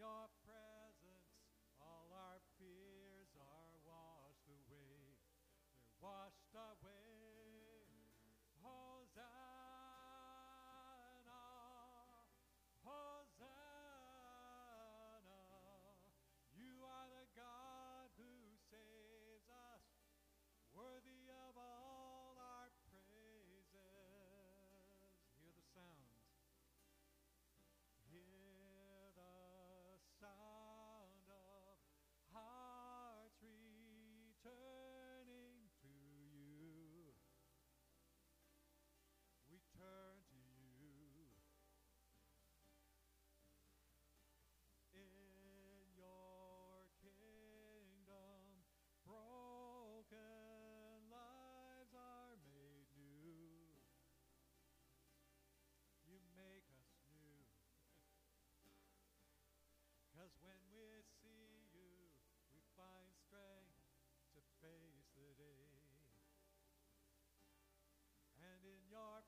jag Cause when we see you, we find strength to face the day. And in your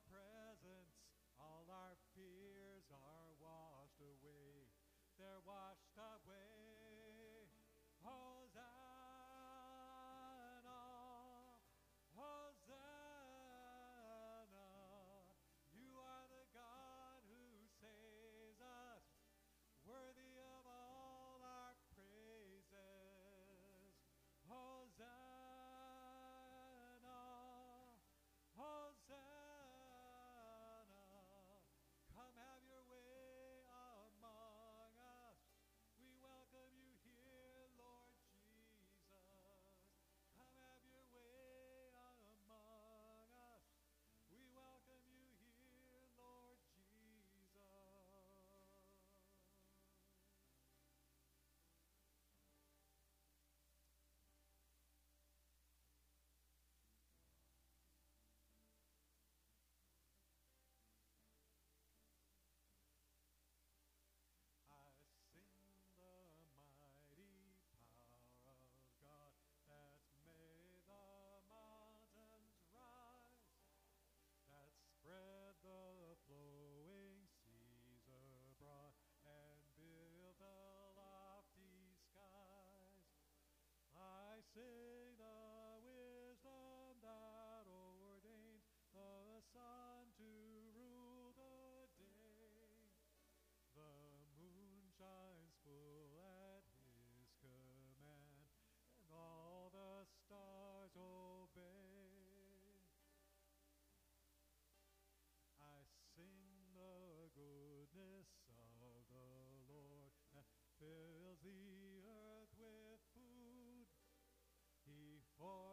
goodness of the Lord that fills the earth with food. He forms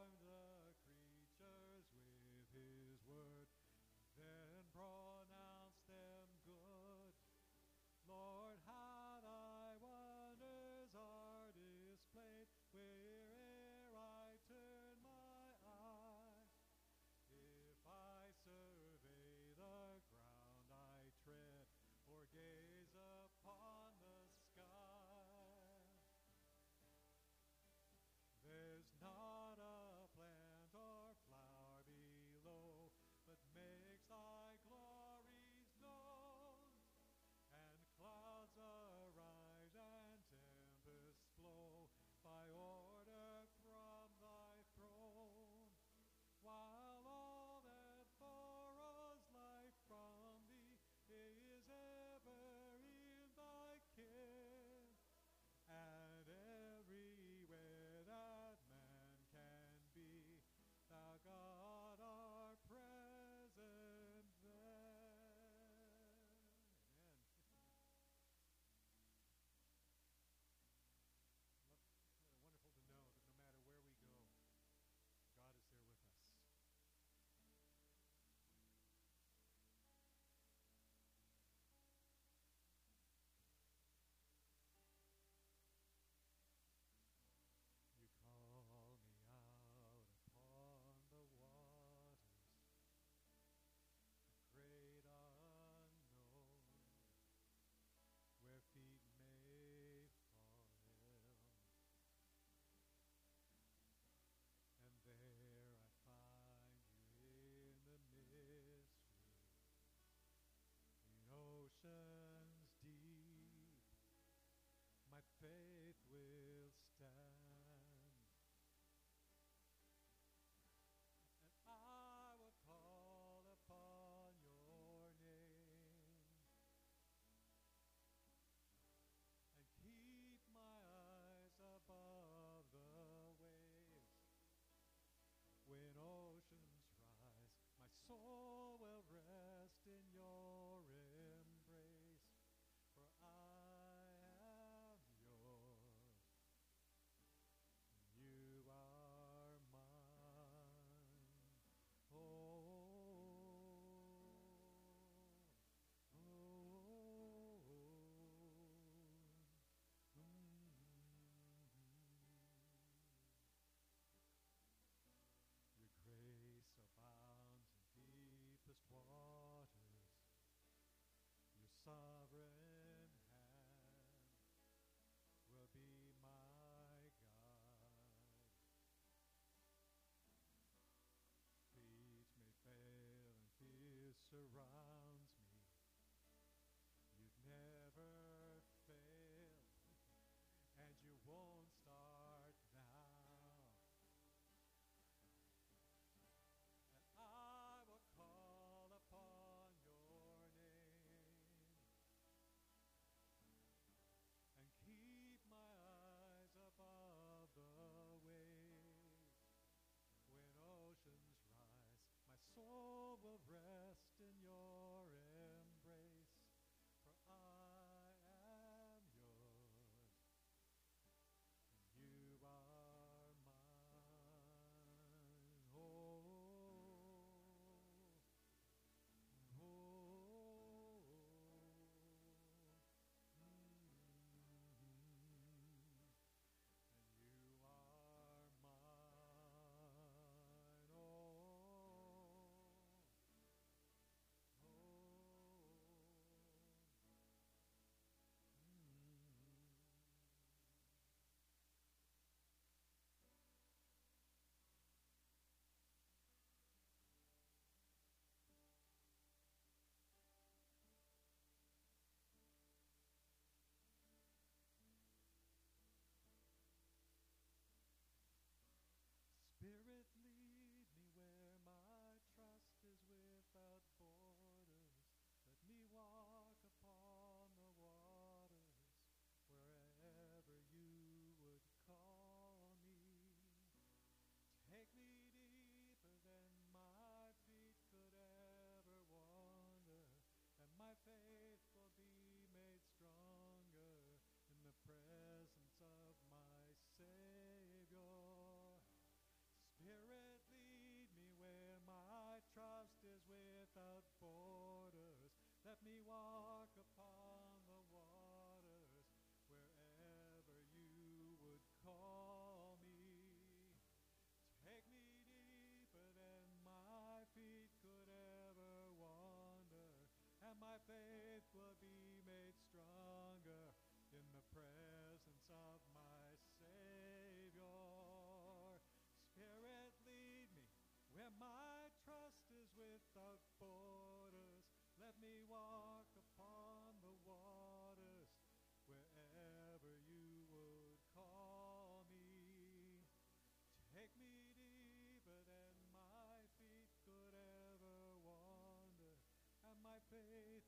and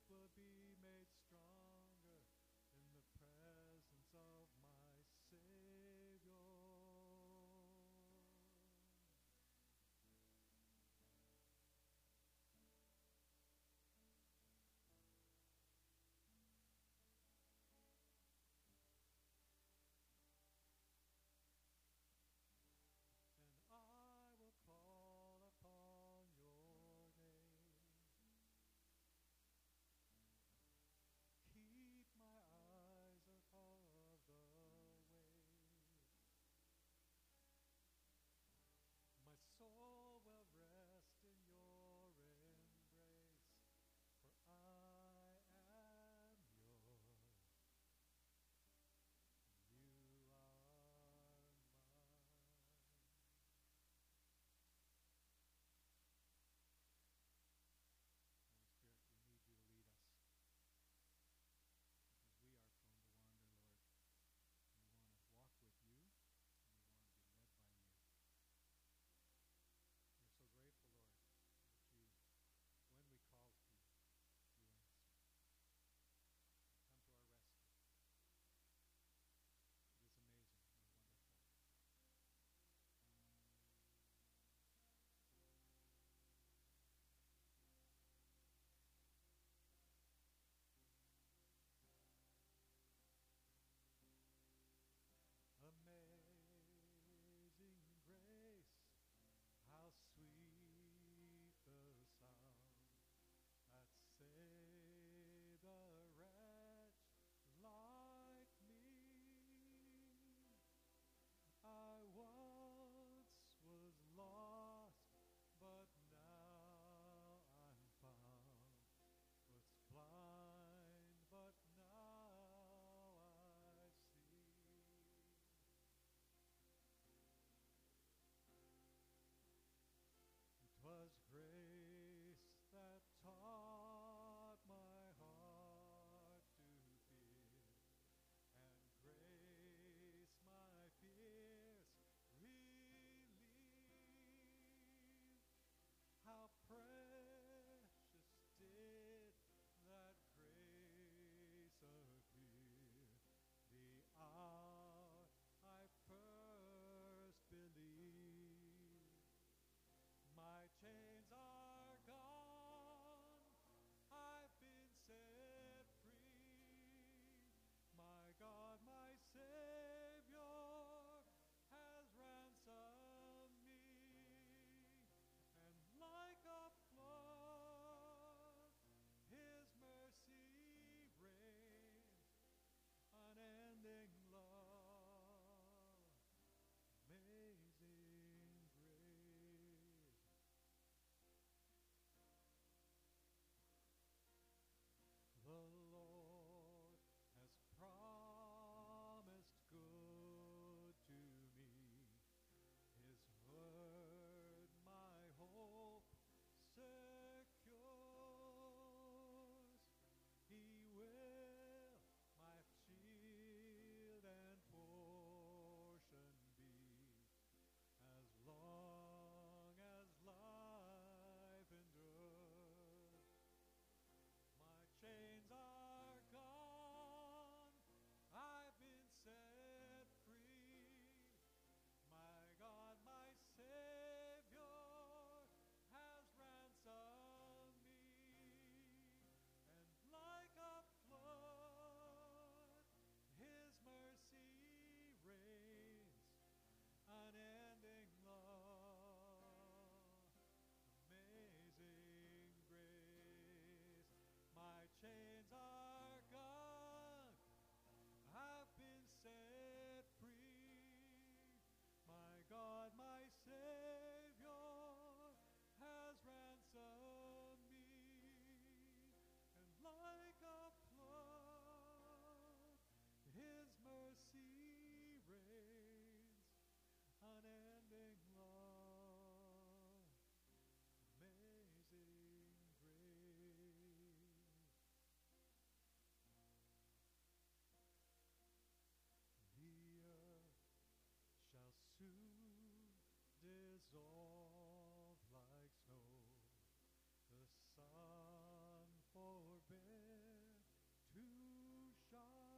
but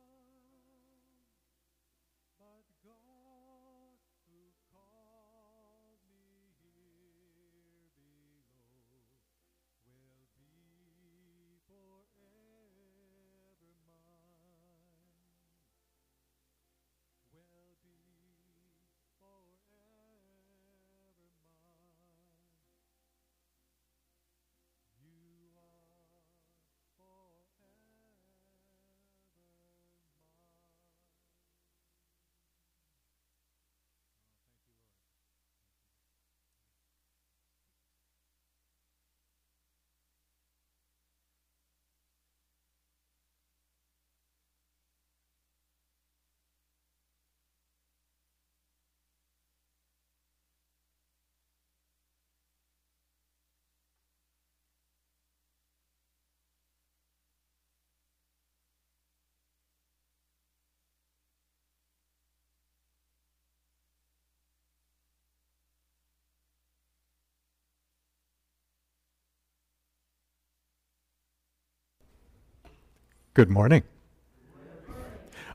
Good morning.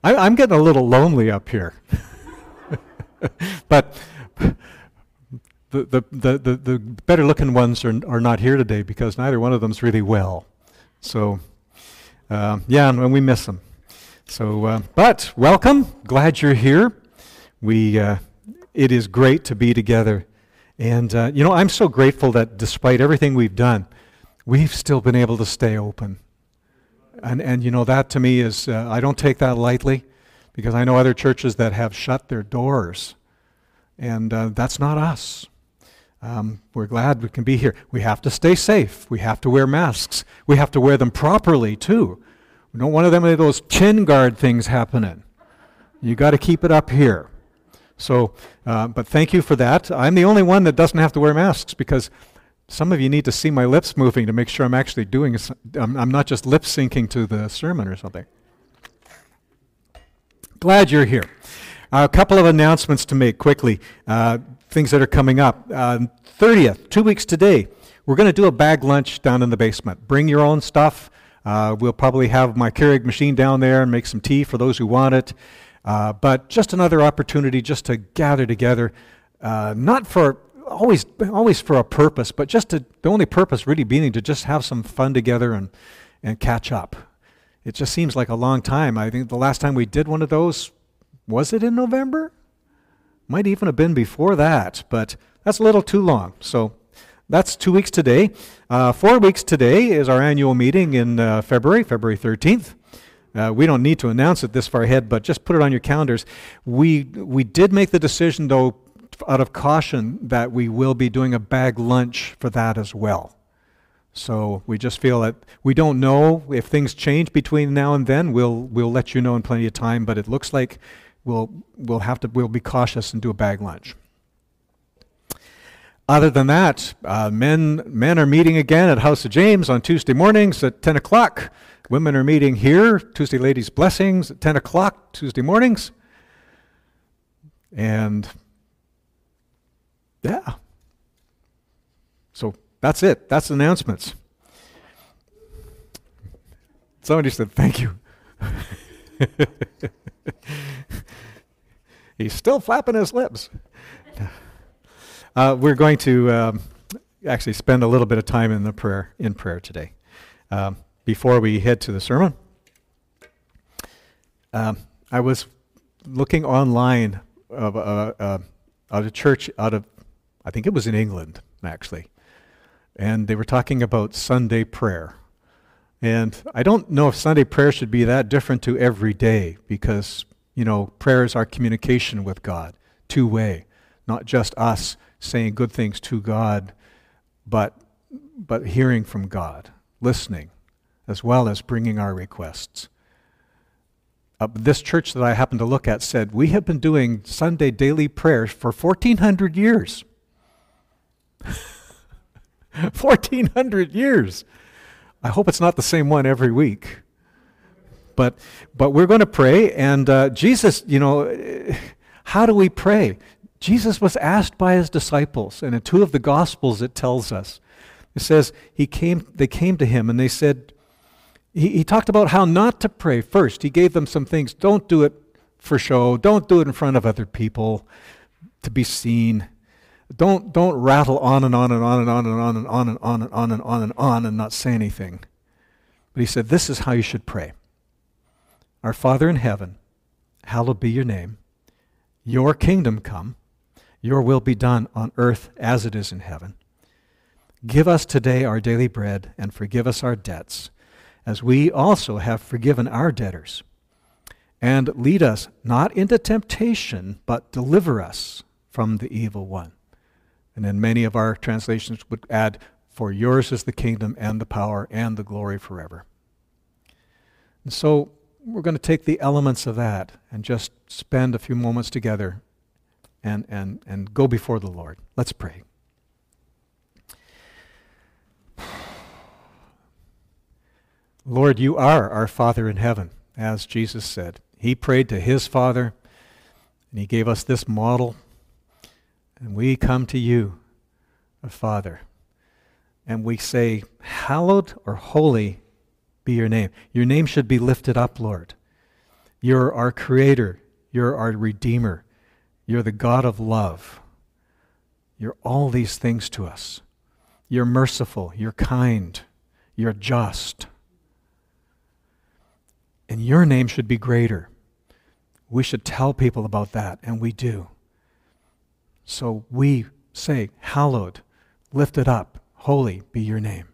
I, I'm getting a little lonely up here. but the, the, the, the, the better looking ones are, are not here today because neither one of them's really well. So, uh, yeah, and we miss them. So, uh, but welcome. Glad you're here. We, uh, it is great to be together. And, uh, you know, I'm so grateful that despite everything we've done, we've still been able to stay open. And, and you know, that to me is, uh, I don't take that lightly because I know other churches that have shut their doors. And uh, that's not us. Um, we're glad we can be here. We have to stay safe. We have to wear masks. We have to wear them properly, too. We don't want of them of those chin guard things happening. You got to keep it up here. So, uh, but thank you for that. I'm the only one that doesn't have to wear masks because some of you need to see my lips moving to make sure I'm actually doing, I'm, I'm not just lip syncing to the sermon or something. Glad you're here. a couple of announcements to make quickly, uh, things that are coming up. Uh, 30th, two weeks today, we're going to do a bag lunch down in the basement. Bring your own stuff. Uh, we'll probably have my Keurig machine down there and make some tea for those who want it. Uh, but just another opportunity just to gather together, uh, not for always always for a purpose, but just to the only purpose really being to just have some fun together and and catch up. It just seems like a long time. I think the last time we did one of those was it in November? Might even have been before that, but that's a little too long. So that's two weeks today. Uh, four weeks today is our annual meeting in uh, February, February 13th. Uh, we don't need to announce it this far ahead, but just put it on your calendars. We, we did make the decision, though, out of caution, that we will be doing a bag lunch for that as well. So we just feel that we don't know if things change between now and then. We'll we'll let you know in plenty of time. But it looks like we'll we'll have to we'll be cautious and do a bag lunch. Other than that, uh, men men are meeting again at House of James on Tuesday mornings at 10 o'clock. Women are meeting here Tuesday Ladies Blessings at 10 o'clock Tuesday mornings. And yeah, so that's it. That's announcements. Somebody said thank you. He's still flapping his lips. Uh, we're going to um, actually spend a little bit of time in the prayer in prayer today. Um, before we head to the sermon, um, I was looking online of of a church out of, I think it was in England actually, and they were talking about Sunday prayer. And I don't know if Sunday prayer should be that different to every day because, you know, prayer is our communication with God, two way, not just us saying good things to God, but, but hearing from God, listening, as well as bringing our requests. Uh, this church that I happened to look at said, We have been doing Sunday daily prayers for 1,400 years. 1,400 years. I hope it's not the same one every week. But, but we're going to pray, and uh, Jesus, you know, how do we pray? Jesus was asked by his disciples, and in two of the Gospels it tells us. It says he came, they came to him and they said, He, he talked about how not to pray first. He gave them some things. Don't do it for show. Don't do it in front of other people to be seen. Don't, don't rattle on and on and on and on and on and on and on and on and on and on and not say anything. But he said, This is how you should pray. Our Father in heaven, hallowed be your name. Your kingdom come. Your will be done on earth as it is in heaven. Give us today our daily bread and forgive us our debts, as we also have forgiven our debtors. And lead us not into temptation, but deliver us from the evil one. And then many of our translations would add, For yours is the kingdom and the power and the glory forever. And so we're going to take the elements of that and just spend a few moments together and, and, and go before the Lord. Let's pray. Lord, you are our Father in heaven, as Jesus said. He prayed to his Father, and he gave us this model. And we come to you, Father, and we say, Hallowed or holy be your name. Your name should be lifted up, Lord. You're our Creator, you're our Redeemer, you're the God of love. You're all these things to us. You're merciful, you're kind, you're just and your name should be greater. We should tell people about that, and we do. So we say, Hallowed, lifted up, holy be your name.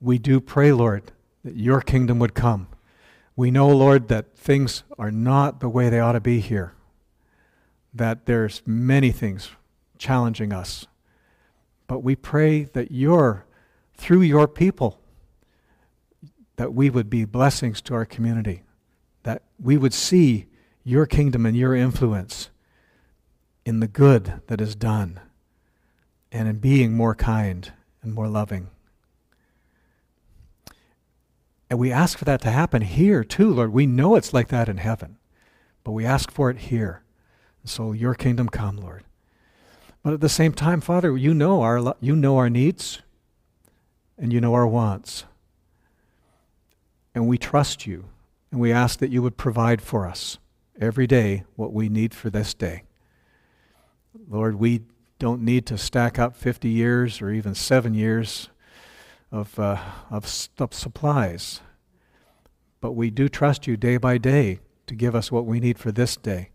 We do pray, Lord, that your kingdom would come. We know, Lord, that things are not the way they ought to be here, that there's many things challenging us. But we pray that your, through your people, that we would be blessings to our community, that we would see your kingdom and your influence in the good that is done and in being more kind and more loving. And we ask for that to happen here too, Lord. We know it's like that in heaven, but we ask for it here. And So your kingdom come, Lord. But at the same time, Father, you know our you know our needs and you know our wants. And we trust you. And we ask that you would provide for us every day what we need for this day. Lord, we don't need to stack up 50 years or even seven years of, uh, of, of supplies. But we do trust you day by day to give us what we need for this day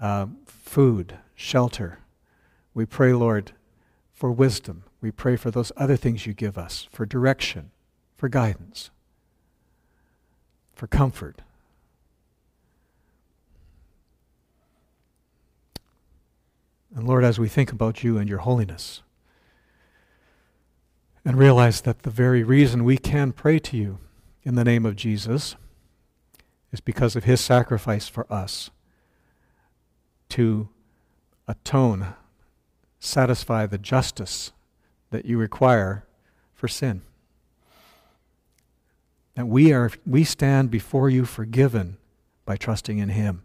uh, food, shelter. We pray, Lord, for wisdom. We pray for those other things you give us, for direction, for guidance for comfort. And Lord, as we think about you and your holiness, and realize that the very reason we can pray to you in the name of Jesus is because of his sacrifice for us to atone, satisfy the justice that you require for sin. That we, are, we stand before you forgiven by trusting in Him.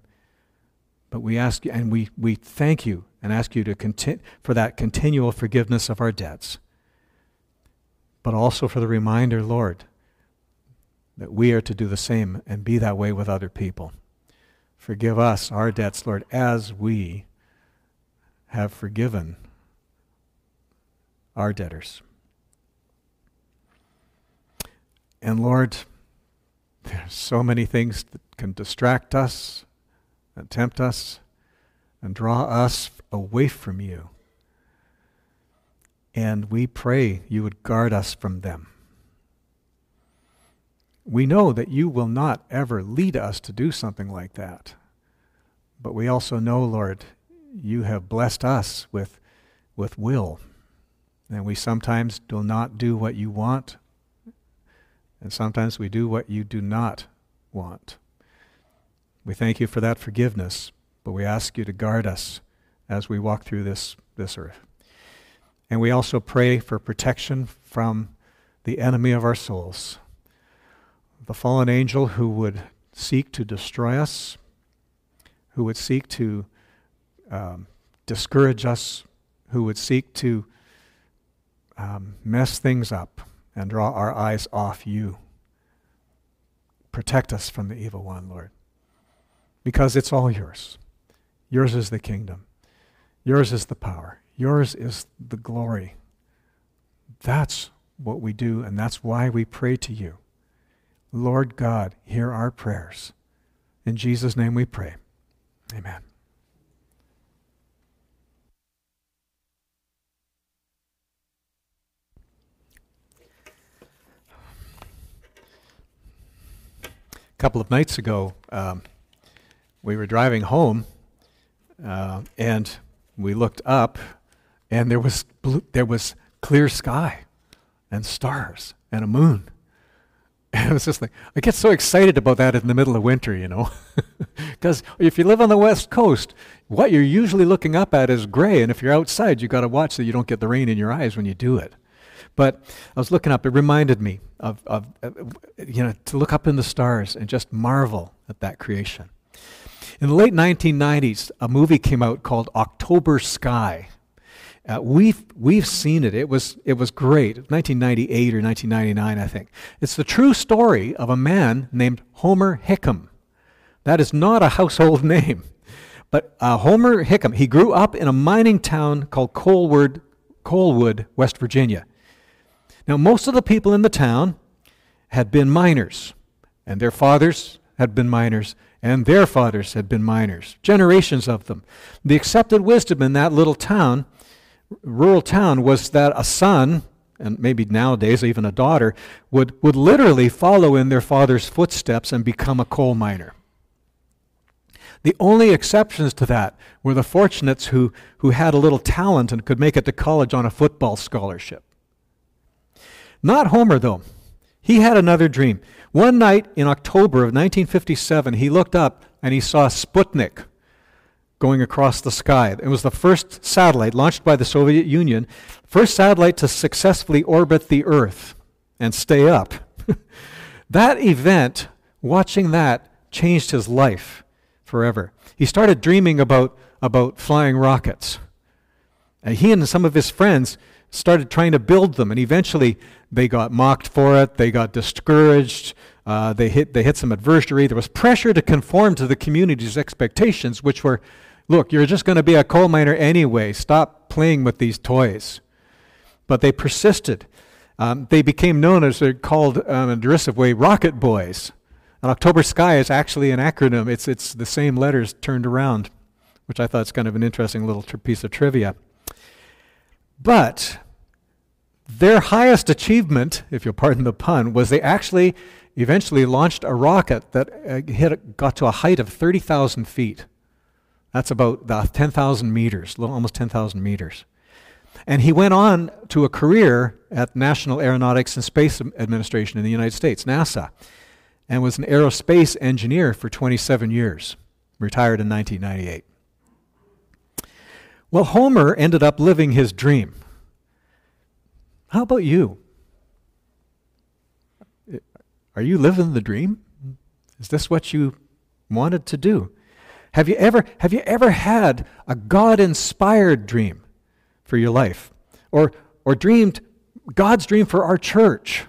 But we ask you, and we, we thank you and ask you to conti- for that continual forgiveness of our debts. But also for the reminder, Lord, that we are to do the same and be that way with other people. Forgive us our debts, Lord, as we have forgiven our debtors. And Lord, there's so many things that can distract us and tempt us and draw us away from you. And we pray you would guard us from them. We know that you will not ever lead us to do something like that. But we also know, Lord, you have blessed us with, with will. And we sometimes do not do what you want and sometimes we do what you do not want. We thank you for that forgiveness, but we ask you to guard us as we walk through this, this earth. And we also pray for protection from the enemy of our souls, the fallen angel who would seek to destroy us, who would seek to um, discourage us, who would seek to um, mess things up and draw our eyes off you Protect us from the evil one, Lord. Because it's all yours. Yours is the kingdom. Yours is the power. Yours is the glory. That's what we do, and that's why we pray to you. Lord God, hear our prayers. In Jesus' name we pray. Amen. A couple of nights ago, um, we were driving home, uh, and we looked up, and there was blue, there was clear sky, and stars, and a moon. And it was just like I get so excited about that in the middle of winter, you know, because if you live on the west coast, what you're usually looking up at is gray, and if you're outside, you've got to watch that you don't get the rain in your eyes when you do it. But I was looking up, it reminded me of, of uh, you know, to look up in the stars and just marvel at that creation. In the late 1990s, a movie came out called October Sky. Uh, we've, we've seen it. It was, it was great. 1998 or 1999, I think. It's the true story of a man named Homer Hickam. That is not a household name. But uh, Homer Hickam, he grew up in a mining town called Coalwood, Coalwood, West Virginia. Now, most of the people in the town had been miners, and their fathers had been miners, and their fathers had been miners, generations of them. The accepted wisdom in that little town, rural town, was that a son, and maybe nowadays even a daughter, would, would literally follow in their father's footsteps and become a coal miner. The only exceptions to that were the fortunates who, who had a little talent and could make it to college on a football scholarship. Not Homer, though. He had another dream. One night in October of 1957, he looked up and he saw Sputnik going across the sky. It was the first satellite launched by the Soviet Union, first satellite to successfully orbit the Earth and stay up. that event, watching that, changed his life forever. He started dreaming about, about flying rockets. And he and some of his friends started trying to build them, and eventually they got mocked for it. They got discouraged. Uh, they hit they hit some adversity. There was pressure to conform to the community's expectations, which were, look, you're just going to be a coal miner anyway. Stop playing with these toys. But they persisted. Um, they became known as they're called um, in a derisive way, rocket boys. And October Sky is actually an acronym. It's it's the same letters turned around, which I thought is kind of an interesting little piece of trivia. But their highest achievement, if you'll pardon the pun, was they actually eventually launched a rocket that uh, hit, got to a height of 30,000 feet. That's about 10,000 meters, almost 10,000 meters. And he went on to a career at National Aeronautics and Space Administration in the United States, NASA, and was an aerospace engineer for 27 years, retired in 1998. Well, Homer ended up living his dream. How about you? Are you living the dream? Is this what you wanted to do? Have you ever, have you ever had a God inspired dream for your life? Or, or dreamed God's dream for our church?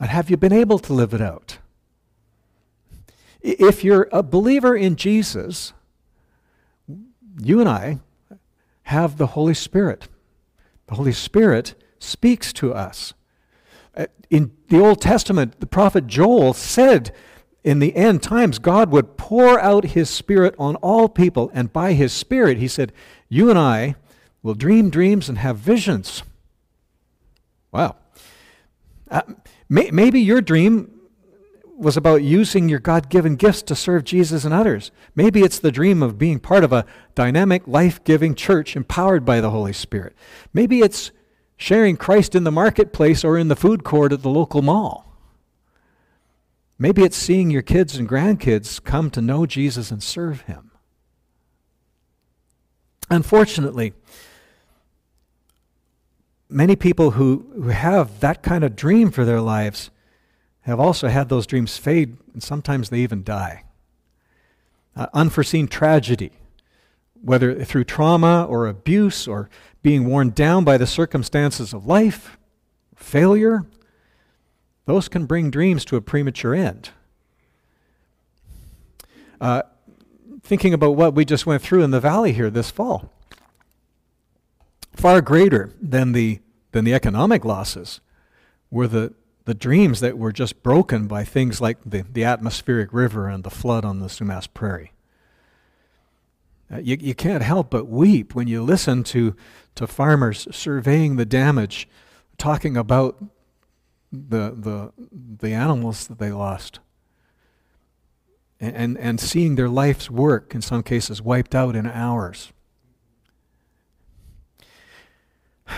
And have you been able to live it out? If you're a believer in Jesus, you and I have the Holy Spirit. The Holy Spirit speaks to us. Uh, in the Old Testament, the prophet Joel said in the end times, God would pour out his Spirit on all people, and by his Spirit, he said, You and I will dream dreams and have visions. Wow. Uh, may, maybe your dream was about using your God given gifts to serve Jesus and others. Maybe it's the dream of being part of a dynamic, life giving church empowered by the Holy Spirit. Maybe it's sharing Christ in the marketplace or in the food court at the local mall. Maybe it's seeing your kids and grandkids come to know Jesus and serve Him. Unfortunately, many people who, who have that kind of dream for their lives have also had those dreams fade, and sometimes they even die. Uh, unforeseen tragedy, whether through trauma or abuse or being worn down by the circumstances of life, failure, those can bring dreams to a premature end. Uh, thinking about what we just went through in the valley here this fall, far greater than the, than the economic losses were the, the dreams that were just broken by things like the, the atmospheric river and the flood on the Sumas Prairie. Uh, you, you can't help but weep when you listen to, to farmers surveying the damage, talking about the, the, the animals that they lost, and, and, and seeing their life's work, in some cases, wiped out in hours.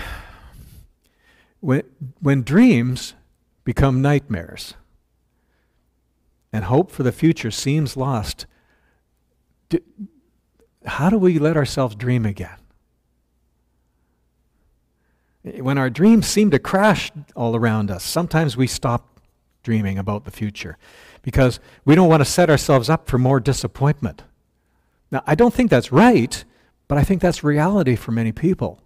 When, when dreams become nightmares and hope for the future seems lost, do, how do we let ourselves dream again? When our dreams seem to crash all around us, sometimes we stop dreaming about the future because we don't want to set ourselves up for more disappointment. Now, I don't think that's right, but I think that's reality for many people.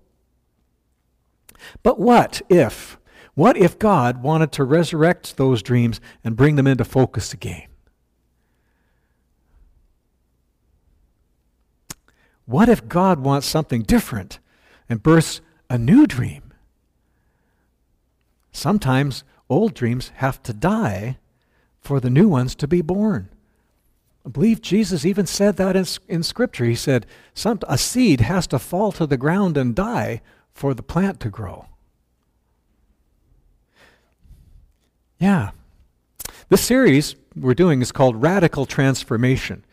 But what if? What if God wanted to resurrect those dreams and bring them into focus again? What if God wants something different and births a new dream? Sometimes old dreams have to die for the new ones to be born. I believe Jesus even said that in, in Scripture. He said, a seed has to fall to the ground and die for the plant to grow. Yeah. This series we're doing is called Radical Transformation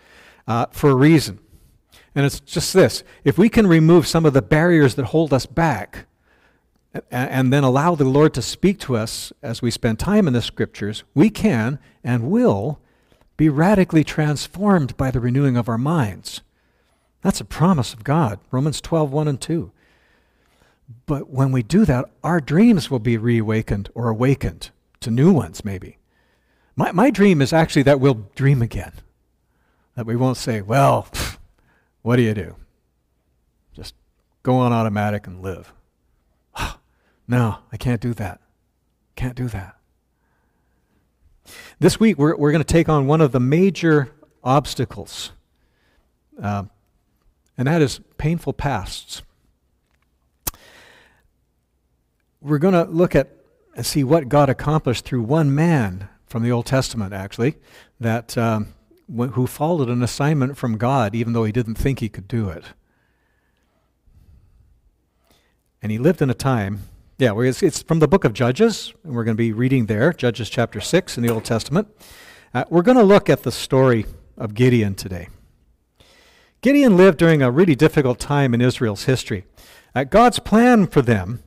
uh, for a reason. And it's just this if we can remove some of the barriers that hold us back, and, then allow the Lord to speak to us as we spend time in the scriptures, we can and will be radically transformed by the renewing of our minds. That's a promise of God. Romans 12, 1 and 2. But when we do that, our dreams will be reawakened or awakened to new ones, maybe. My, my dream is actually that we'll dream again. That we won't say, well, what do you do? Just go on automatic and live. no, I can't do that. Can't do that. This week, we're, we're going to take on one of the major obstacles, uh, and that is painful pasts. We're going to look at and see what God accomplished through one man from the Old Testament, actually, that um, who followed an assignment from God even though he didn't think he could do it. And he lived in a time, yeah, it's, it's from the book of Judges, and we're going to be reading there, Judges chapter 6 in the Old Testament. Uh, we're going to look at the story of Gideon today. Gideon lived during a really difficult time in Israel's history. Uh, God's plan for them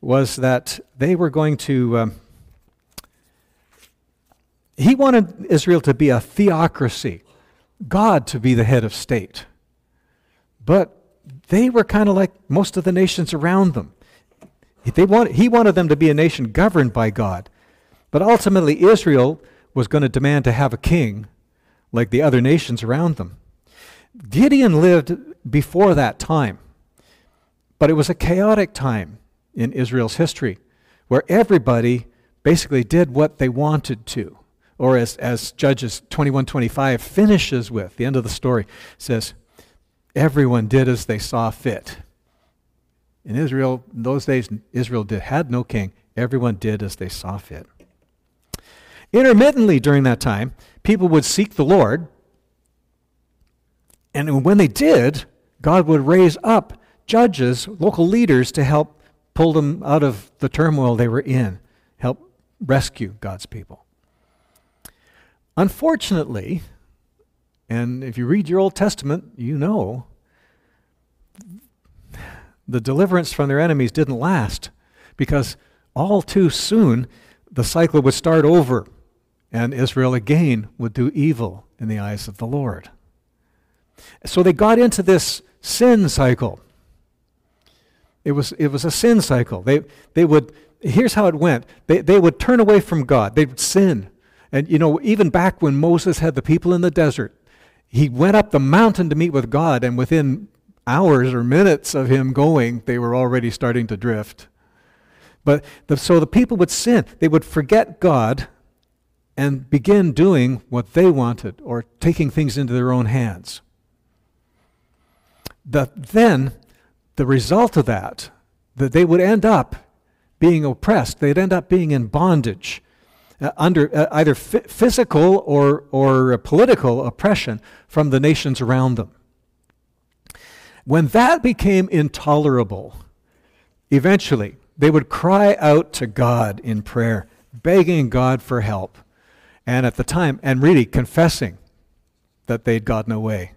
was that they were going to. Um, he wanted Israel to be a theocracy, God to be the head of state. But they were kind of like most of the nations around them. They wanted, he wanted them to be a nation governed by God. But ultimately, Israel was going to demand to have a king like the other nations around them. Gideon lived before that time, but it was a chaotic time in Israel's history where everybody basically did what they wanted to or as, as Judges 21:25 finishes with, the end of the story says, everyone did as they saw fit. In Israel, in those days, Israel did, had no king. Everyone did as they saw fit. Intermittently during that time, people would seek the Lord, and when they did, God would raise up judges, local leaders, to help pull them out of the turmoil they were in, help rescue God's people. Unfortunately, and if you read your Old Testament, you know, the deliverance from their enemies didn't last because all too soon the cycle would start over and Israel again would do evil in the eyes of the Lord. So they got into this sin cycle. It was, it was a sin cycle. They, they would, here's how it went they, they would turn away from God, they would sin. And you know, even back when Moses had the people in the desert, he went up the mountain to meet with God, and within hours or minutes of him going, they were already starting to drift. But the, so the people would sin. They would forget God and begin doing what they wanted or taking things into their own hands. The, then, the result of that, that they would end up being oppressed, they'd end up being in bondage uh, under uh, either f- physical or, or political oppression from the nations around them. When that became intolerable, eventually they would cry out to God in prayer, begging God for help. And at the time, and really confessing that they'd gotten away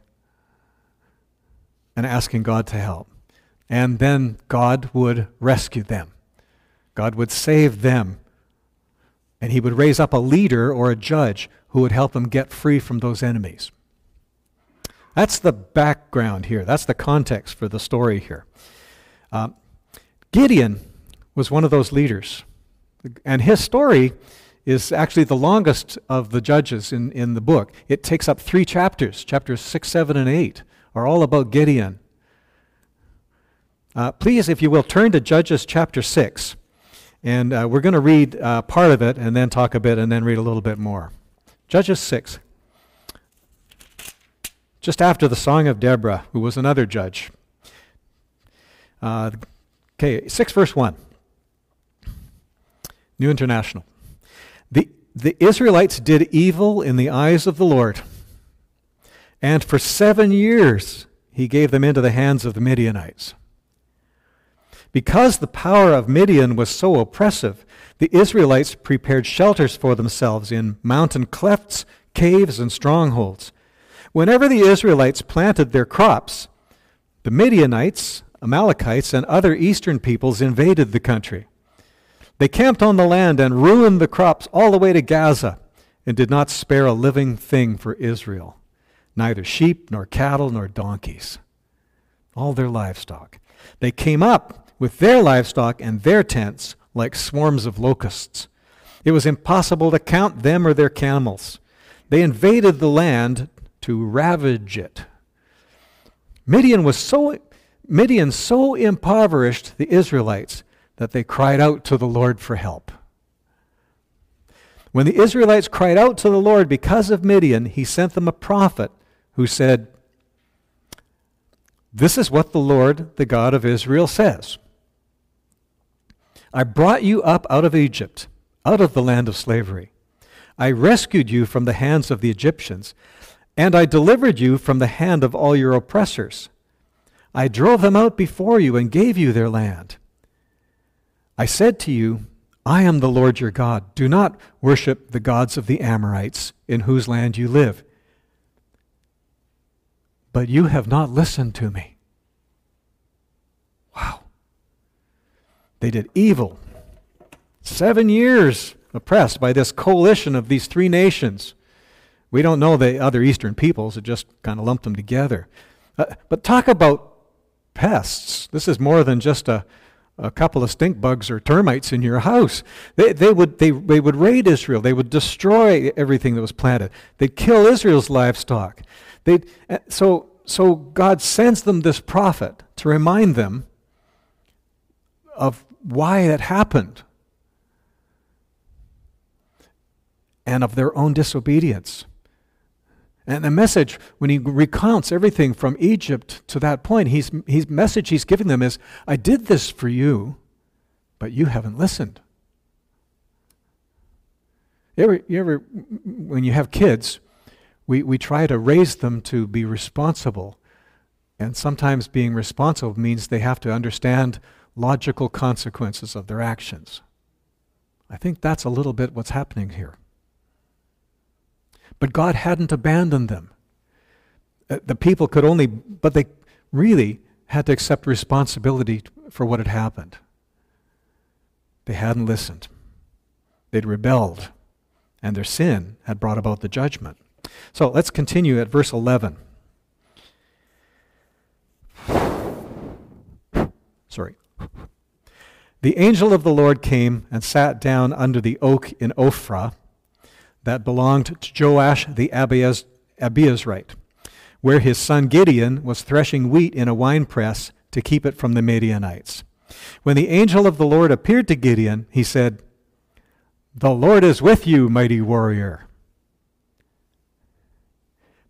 and asking God to help. And then God would rescue them. God would save them. And he would raise up a leader or a judge who would help them get free from those enemies. That's the background here. That's the context for the story here. Uh, Gideon was one of those leaders. And his story is actually the longest of the judges in, in the book. It takes up three chapters. Chapters 6, 7, and 8 are all about Gideon. Uh, please, if you will, turn to Judges chapter 6. And uh, we're going to read uh, part of it and then talk a bit and then read a little bit more. Judges 6. Just after the Song of Deborah, who was another judge. Uh, okay, 6 verse 1. New International. The, the Israelites did evil in the eyes of the Lord. And for seven years he gave them into the hands of the Midianites. Because the power of Midian was so oppressive, the Israelites prepared shelters for themselves in mountain clefts, caves, and strongholds. Whenever the Israelites planted their crops, the Midianites, Amalekites, and other eastern peoples invaded the country. They camped on the land and ruined the crops all the way to Gaza and did not spare a living thing for Israel, neither sheep, nor cattle, nor donkeys, all their livestock. They came up with their livestock and their tents like swarms of locusts. It was impossible to count them or their camels. They invaded the land to ravage it. Midian was so Midian so impoverished the Israelites that they cried out to the Lord for help. When the Israelites cried out to the Lord because of Midian, he sent them a prophet who said, This is what the Lord, the God of Israel, says. I brought you up out of Egypt, out of the land of slavery. I rescued you from the hands of the Egyptians, and I delivered you from the hand of all your oppressors. I drove them out before you and gave you their land. I said to you, I am the Lord your God. Do not worship the gods of the Amorites in whose land you live. But you have not listened to me. Wow. They did evil. Seven years oppressed by this coalition of these three nations. We don't know the other eastern peoples, it just kind of lumped them together. Uh, but talk about pests. This is more than just a, a couple of stink bugs or termites in your house. They, they, would, they, they would raid Israel. They would destroy everything that was planted. They'd kill Israel's livestock. They'd, uh, so, so God sends them this prophet to remind them of why it happened and of their own disobedience. And the message, when he recounts everything from Egypt to that point, he's, his message he's giving them is, I did this for you, but you haven't listened. You ever, you ever when you have kids, we, we try to raise them to be responsible. And sometimes being responsible means they have to understand logical consequences of their actions. I think that's a little bit what's happening here. But God hadn't abandoned them. Uh, the people could only, but they really had to accept responsibility for what had happened. They hadn't listened. They'd rebelled, and their sin had brought about the judgment. So let's continue at verse 11. Sorry. The angel of the Lord came and sat down under the oak in Ophrah that belonged to Joash the Abiez, Abiezrite, where his son Gideon was threshing wheat in a winepress to keep it from the Midianites. When the angel of the Lord appeared to Gideon, he said, The Lord is with you, mighty warrior.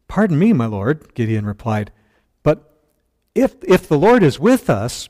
Pardon me, my lord, Gideon replied, but if, if the Lord is with us,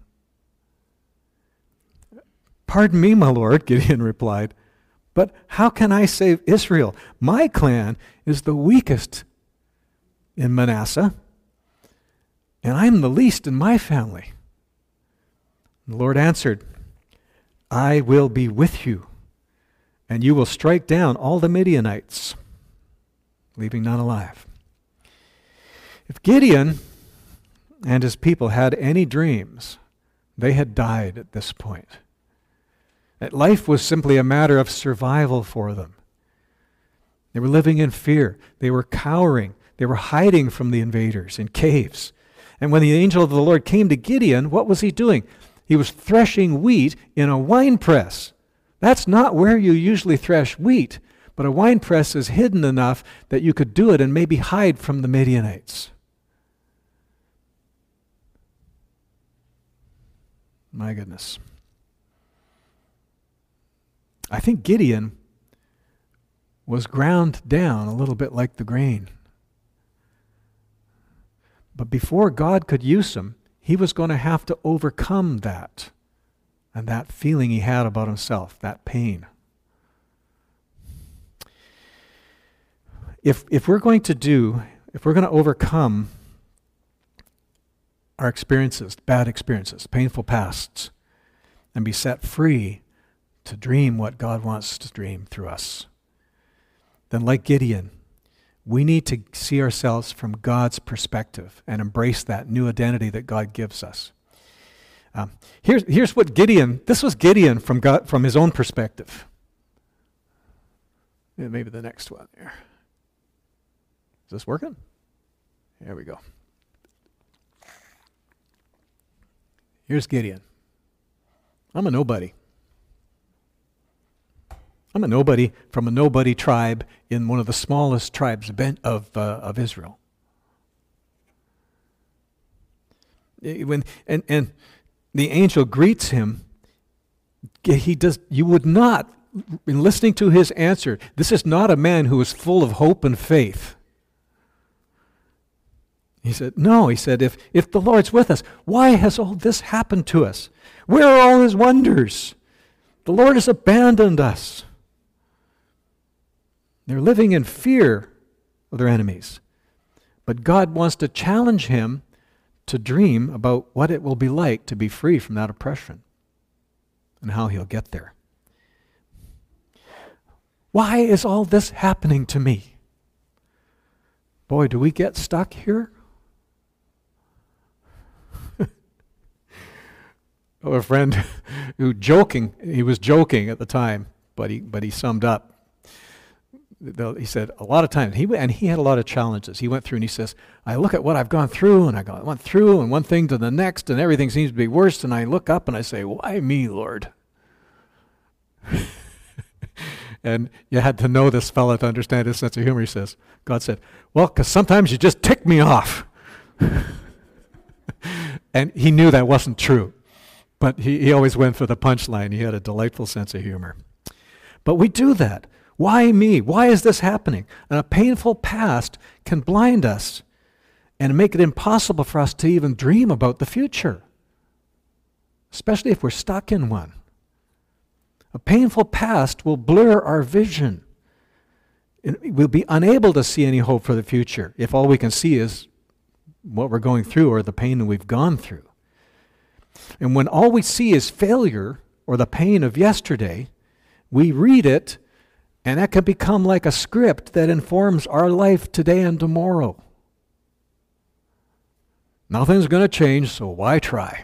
Pardon me, my lord, Gideon replied, but how can I save Israel? My clan is the weakest in Manasseh, and I'm the least in my family. The Lord answered, I will be with you, and you will strike down all the Midianites leaving none alive. If Gideon and his people had any dreams, they had died at this point. That life was simply a matter of survival for them. They were living in fear. They were cowering. They were hiding from the invaders in caves. And when the angel of the Lord came to Gideon, what was he doing? He was threshing wheat in a wine press. That's not where you usually thresh wheat. But a wine press is hidden enough that you could do it and maybe hide from the Midianites. My goodness. I think Gideon was ground down a little bit like the grain. But before God could use him, he was going to have to overcome that and that feeling he had about himself, that pain. if, if we're going to do, if we're going to overcome our experiences, bad experiences, painful pasts, and be set free to dream what God wants to dream through us, then, like Gideon, we need to see ourselves from God's perspective and embrace that new identity that God gives us. Um, here's, here's what Gideon, this was Gideon from, God, from his own perspective. maybe the next one there. Is this working? There we go. Here's Gideon. I'm a nobody. I'm a nobody from a nobody tribe in one of the smallest tribes of, uh, of Israel. When, and, and the angel greets him, he does, you would not, in listening to his answer, this is not a man who is full of hope and faith. He said, No, he said, if, if the Lord's with us, why has all this happened to us? Where are all his wonders? The Lord has abandoned us. They're living in fear of their enemies. But God wants to challenge him to dream about what it will be like to be free from that oppression and how he'll get there. Why is all this happening to me? Boy, do we get stuck here? a friend who joking, he was joking at the time, but he, but he summed up. He said a lot of times, he, and he had a lot of challenges. He went through and he says, I look at what I've gone through, and I go, went through, and one thing to the next, and everything seems to be worse, and I look up and I say, Why me, Lord? and you had to know this fellow to understand his sense of humor. He says, God said, Well, because sometimes you just tick me off. and he knew that wasn't true. But he, he always went for the punchline. He had a delightful sense of humor. But we do that. Why me? Why is this happening? And a painful past can blind us and make it impossible for us to even dream about the future, especially if we're stuck in one. A painful past will blur our vision. We'll be unable to see any hope for the future if all we can see is what we're going through or the pain that we've gone through. And when all we see is failure or the pain of yesterday, we read it, and that can become like a script that informs our life today and tomorrow. Nothing's going to change, so why try?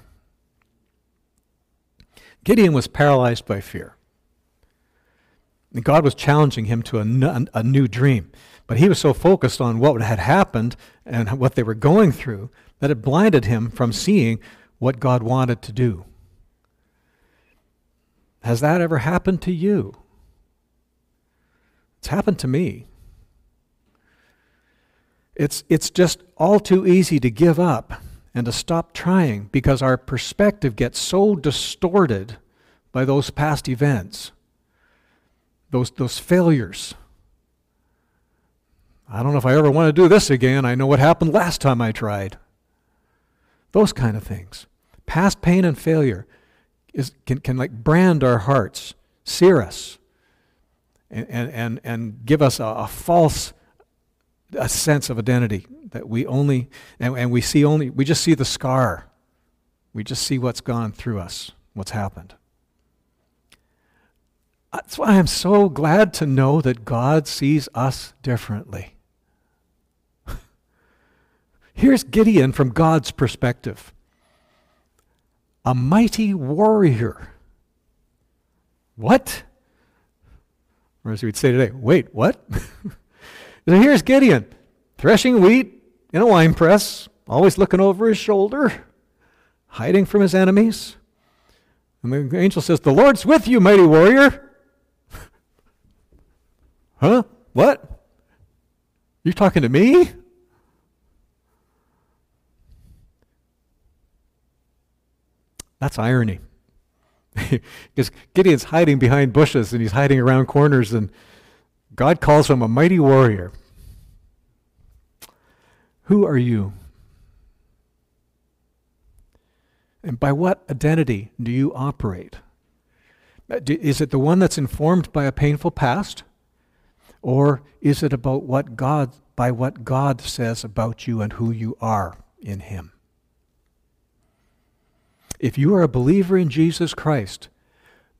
Gideon was paralyzed by fear. And God was challenging him to a, a new dream. But he was so focused on what had happened and what they were going through that it blinded him from seeing what God wanted to do. Has that ever happened to you? It's happened to me. It's, it's just all too easy to give up and to stop trying because our perspective gets so distorted by those past events, those, those failures. I don't know if I ever want to do this again. I know what happened last time I tried. Those kind of things. Past pain and failure is, can, can like brand our hearts, sear us, and, and, and, give us a, a false a sense of identity that we only, and, and we see only, we just see the scar. We just see what's gone through us, what's happened. That's why I'm so glad to know that God sees us differently. Here's Gideon from God's perspective a mighty warrior. What? Or as we'd say today, wait, what? so here's Gideon, threshing wheat in a wine press, always looking over his shoulder, hiding from his enemies. And the angel says, The Lord's with you, mighty warrior. huh? What? You're talking to me? That's irony. because Gideon's hiding behind bushes and he's hiding around corners, and God calls him a mighty warrior. Who are you? And by what identity do you operate? Uh, is it the one that's informed by a painful past? Or is it about what God, by what God says about you and who you are in Him? If you are a believer in Jesus Christ,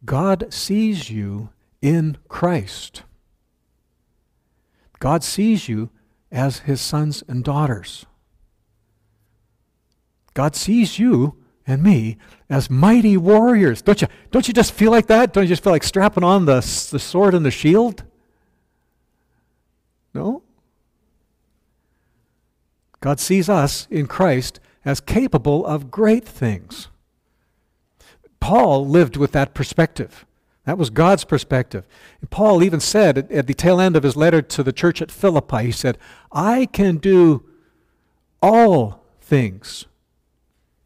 God sees you in Christ. God sees you as his sons and daughters. God sees you and me as mighty warriors. Don't you, don't you just feel like that? Don't you just feel like strapping on the, the sword and the shield? No? God sees us in Christ as capable of great things. Paul lived with that perspective. That was God's perspective. Paul even said at, at, the tail end of his letter to the church at Philippi, he said, I can do all things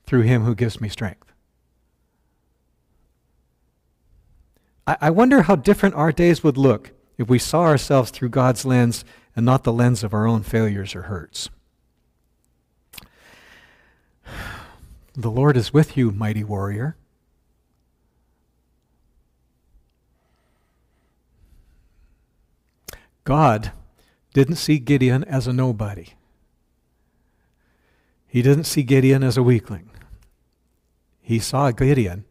through him who gives me strength. I, I wonder how different our days would look if we saw ourselves through God's lens and not the lens of our own failures or hurts. The Lord is with you, mighty warrior. God didn't see Gideon as a nobody. He didn't see Gideon as a weakling. He saw Gideon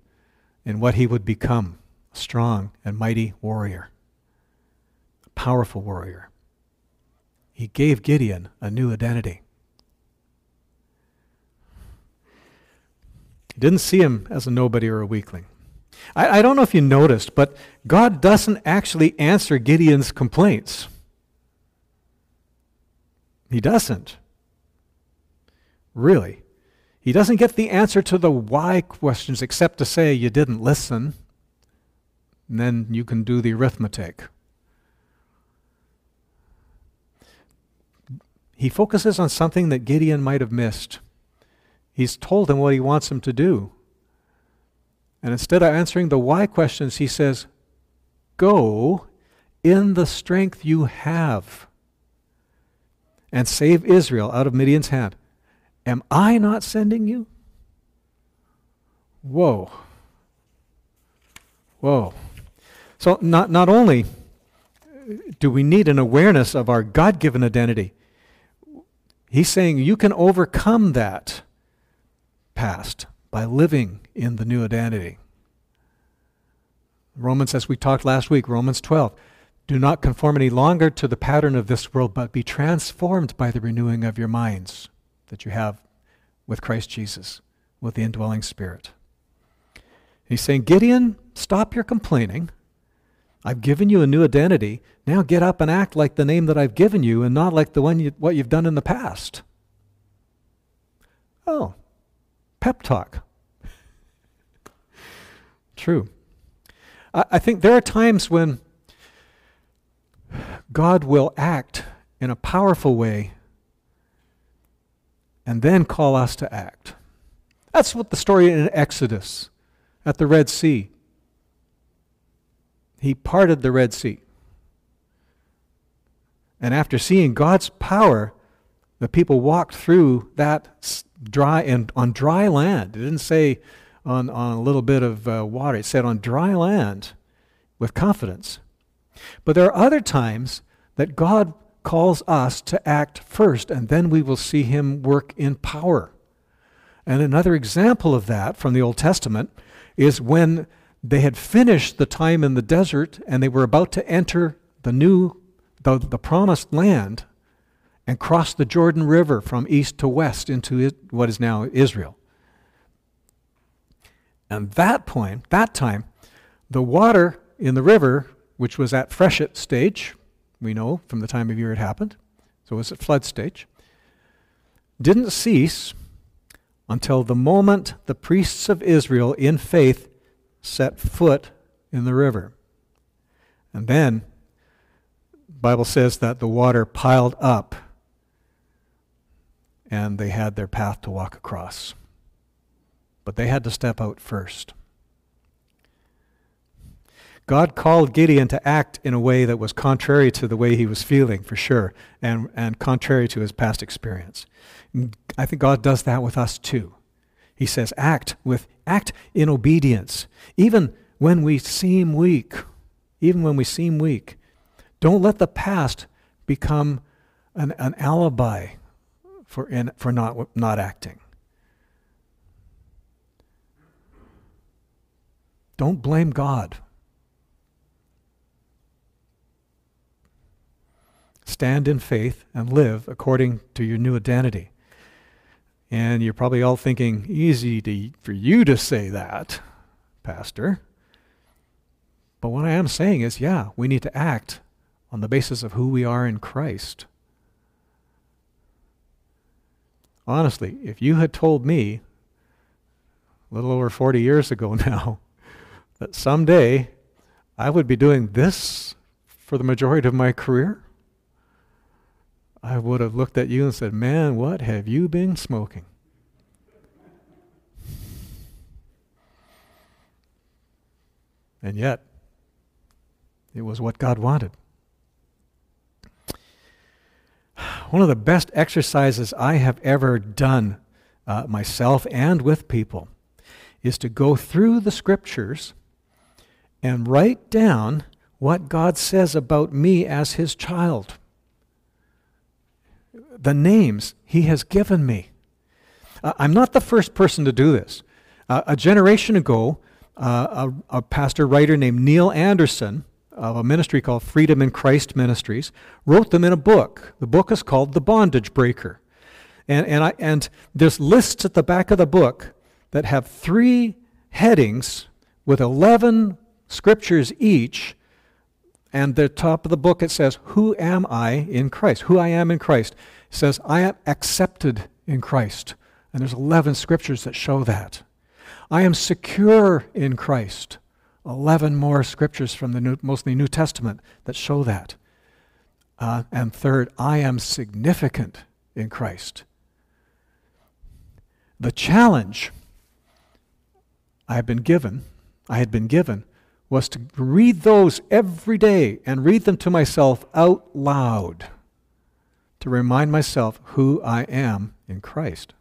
in what he would become a strong and mighty warrior, a powerful warrior. He gave Gideon a new identity. He didn't see him as a nobody or a weakling. I, I don't know if you noticed, but God doesn't actually answer Gideon's complaints. He doesn't. Really. He doesn't get the answer to the why questions except to say you didn't listen. And then you can do the arithmetic. He focuses on something that Gideon might have missed. He's told him what he wants him to do. And instead of answering the why questions, he says, Go in the strength you have and save Israel out of Midian's hand. Am I not sending you? Whoa. Whoa. So, not, not only do we need an awareness of our God given identity, he's saying you can overcome that past by living in the new identity. Romans, as we talked last week, Romans 12. Do not conform any longer to the pattern of this world, but be transformed by the renewing of your minds that you have with Christ Jesus, with the indwelling Spirit. He's saying, Gideon, stop your complaining. I've given you a new identity. Now get up and act like the name that I've given you and not like the one you, what you've done in the past. Oh, pep talk. True. I, I think there are times when God will act in a powerful way and then call us to act. That's what the story in Exodus at the Red Sea. He parted the Red Sea. And after seeing God's power, the people walked through that dry and on dry land. It didn't say on, on a little bit of uh, water. It said on dry land with confidence. But there are other times that God calls us to act first, and then we will see him work in power. And another example of that from the Old Testament is when they had finished the time in the desert and they were about to enter the new, the, the promised land and cross the Jordan River from east to west into what is now Israel. And that point, that time, the water in the river, which was at freshet stage, we know from the time of year it happened, so it was at flood stage, didn't cease until the moment the priests of Israel in faith set foot in the river. And then Bible says that the water piled up and they had their path to walk across. But they had to step out first. God called Gideon to act in a way that was contrary to the way he was feeling, for sure, and, and contrary to his past experience. I think God does that with us too. He says, act with act in obedience, even when we seem weak. Even when we seem weak. Don't let the past become an, an alibi for, in, for not, not acting. Don't blame God stand in faith and live according to your new identity. And you're probably all thinking, easy to, for you to say that, Pastor. But what I am saying is, yeah, we need to act on the basis of who we are in Christ. Honestly, if you had told me a little over 40 years ago now that someday I would be doing this for the majority of my career, I would have looked at you and said, Man, what have you been smoking? And yet, it was what God wanted. One of the best exercises I have ever done uh, myself and with people is to go through the scriptures and write down what God says about me as his child the names He has given me. Uh, I'm not the first person to do this. Uh, a generation ago, uh, a, a, pastor writer named Neil Anderson of a ministry called Freedom in Christ Ministries wrote them in a book. The book is called The Bondage Breaker. And, and, I, and there's lists at the back of the book that have three headings with 11 scriptures each and the top of the book it says, Who am I in Christ? Who I am in Christ. It says, I am accepted in Christ. And there's 11 scriptures that show that. I am secure in Christ. 11 more scriptures from the New, mostly New Testament that show that. Uh, and third, I am significant in Christ. The challenge I have been given, I had been given, was to read those every day and read them to myself out loud to remind myself who I am in Christ,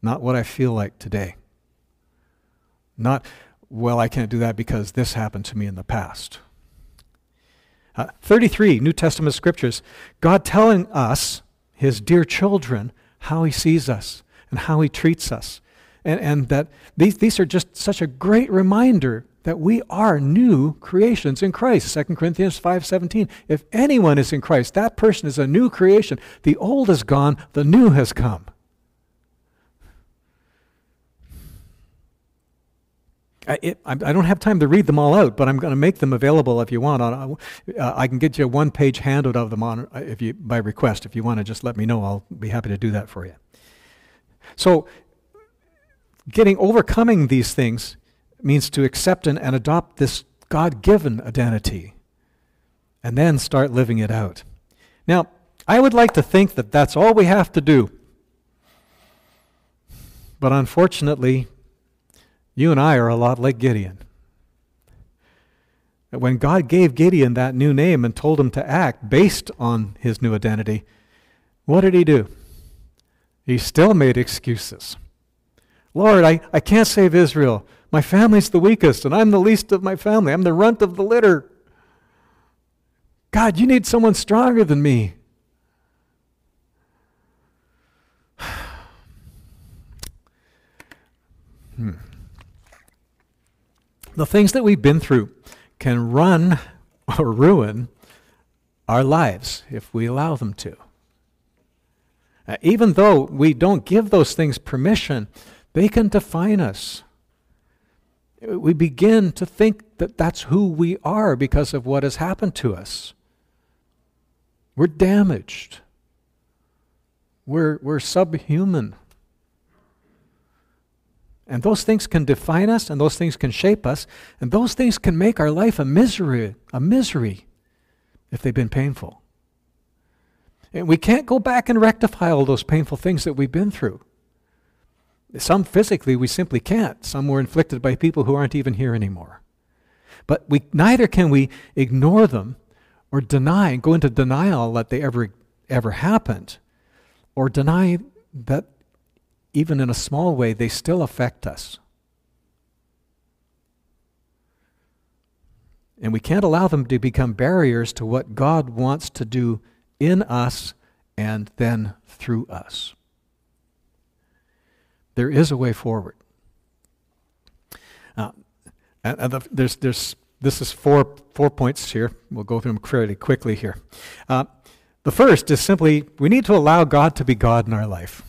not what I feel like today. Not, well, I can't do that because this happened to me in the past. Uh, 33 New Testament scriptures, God telling us, his dear children, how he sees us and how he treats us. And, and that these, these are just such a great reminder that we are new creations in Christ. 2 Corinthians 5:17. If anyone is in Christ, that person is a new creation. The old is gone, the new has come. I, it, I don't have time to read them all out, but I'm going to make them available if you want. On, uh, I can get you a one-page handout of them on if you by request. If you want to, just let me know. I'll be happy to do that for you. So, getting overcoming these things means to accept and, and adopt this God-given identity, and then start living it out. Now, I would like to think that that's all we have to do. But unfortunately, you and I are a lot like Gideon. When God gave Gideon that new name and told him to act based on his new identity, what did he do? He still made excuses. Lord, I, I can't save Israel. My family's the weakest, and I'm the least of my family. I'm the runt of the litter. God, you need someone stronger than me. hmm the things that we've been through can run or ruin our lives if we allow them to. Uh, even though we don't give those things permission, they can define us. We begin to think that that's who we are because of what has happened to us. We're damaged. We're, we're subhuman. And those things can define us and those things can shape us and those things can make our life a misery, a misery if they've been painful. And we can't go back and rectify all those painful things that we've been through. Some physically we simply can't. Some were inflicted by people who aren't even here anymore. But we neither can we ignore them or deny, and go into denial that they ever ever happened, or deny that even in a small way, they still affect us. And we can't allow them to become barriers to what God wants to do in us and then through us. There is a way forward. There's, there's, this is four, four points here. We'll go through them fairly quickly here. Uh, the first is simply we need to allow God to be God in our life.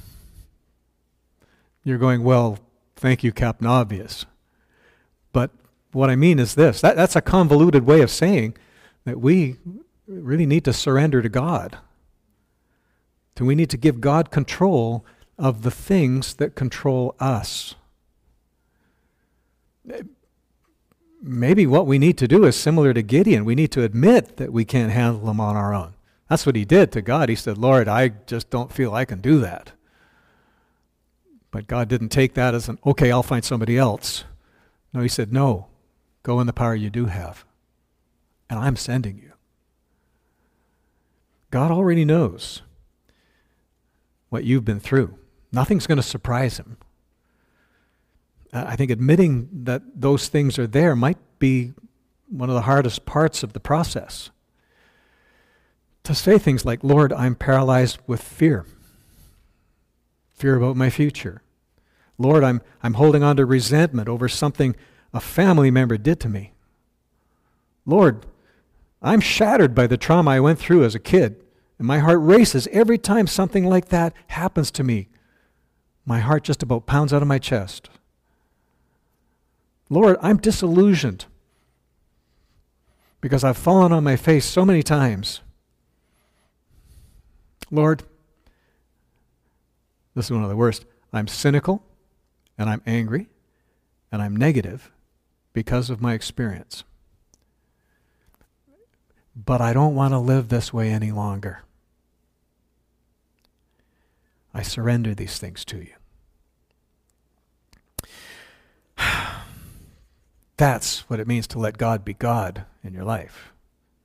You're going, well, thank you, Captain Obvious. But what I mean is this that, that's a convoluted way of saying that we really need to surrender to God. And we need to give God control of the things that control us. Maybe what we need to do is similar to Gideon. We need to admit that we can't handle them on our own. That's what he did to God. He said, Lord, I just don't feel I can do that. But God didn't take that as an, okay, I'll find somebody else. No, He said, no, go in the power you do have. And I'm sending you. God already knows what you've been through. Nothing's going to surprise Him. Uh, I think admitting that those things are there might be one of the hardest parts of the process. To say things like, Lord, I'm paralyzed with fear fear about my future, Lord, I'm, I'm holding on to resentment over something a family member did to me. Lord, I'm shattered by the trauma I went through as a kid, and my heart races every time something like that happens to me. My heart just about pounds out of my chest. Lord, I'm disillusioned because I've fallen on my face so many times. Lord, this is one of the worst. I'm cynical and I'm angry and I'm negative because of my experience. But I don't want to live this way any longer. I surrender these things to you. That's what it means to let God be God in your life.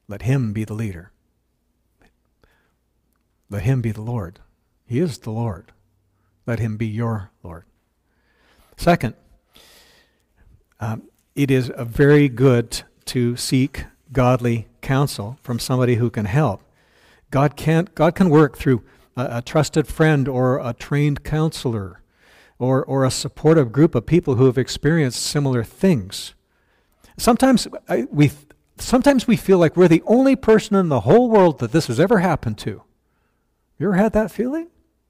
Let Him be the leader. Let Him be the Lord. He is the Lord. Let Him be your Lord. Second, um, it is very good to seek godly counsel from somebody who can help. God can God can work through a, a trusted friend or a trained counselor or, or a supportive group of people who have experienced similar things. Sometimes we, sometimes we feel like we're the only person in the whole world that this has ever happened to. You ever had that feeling?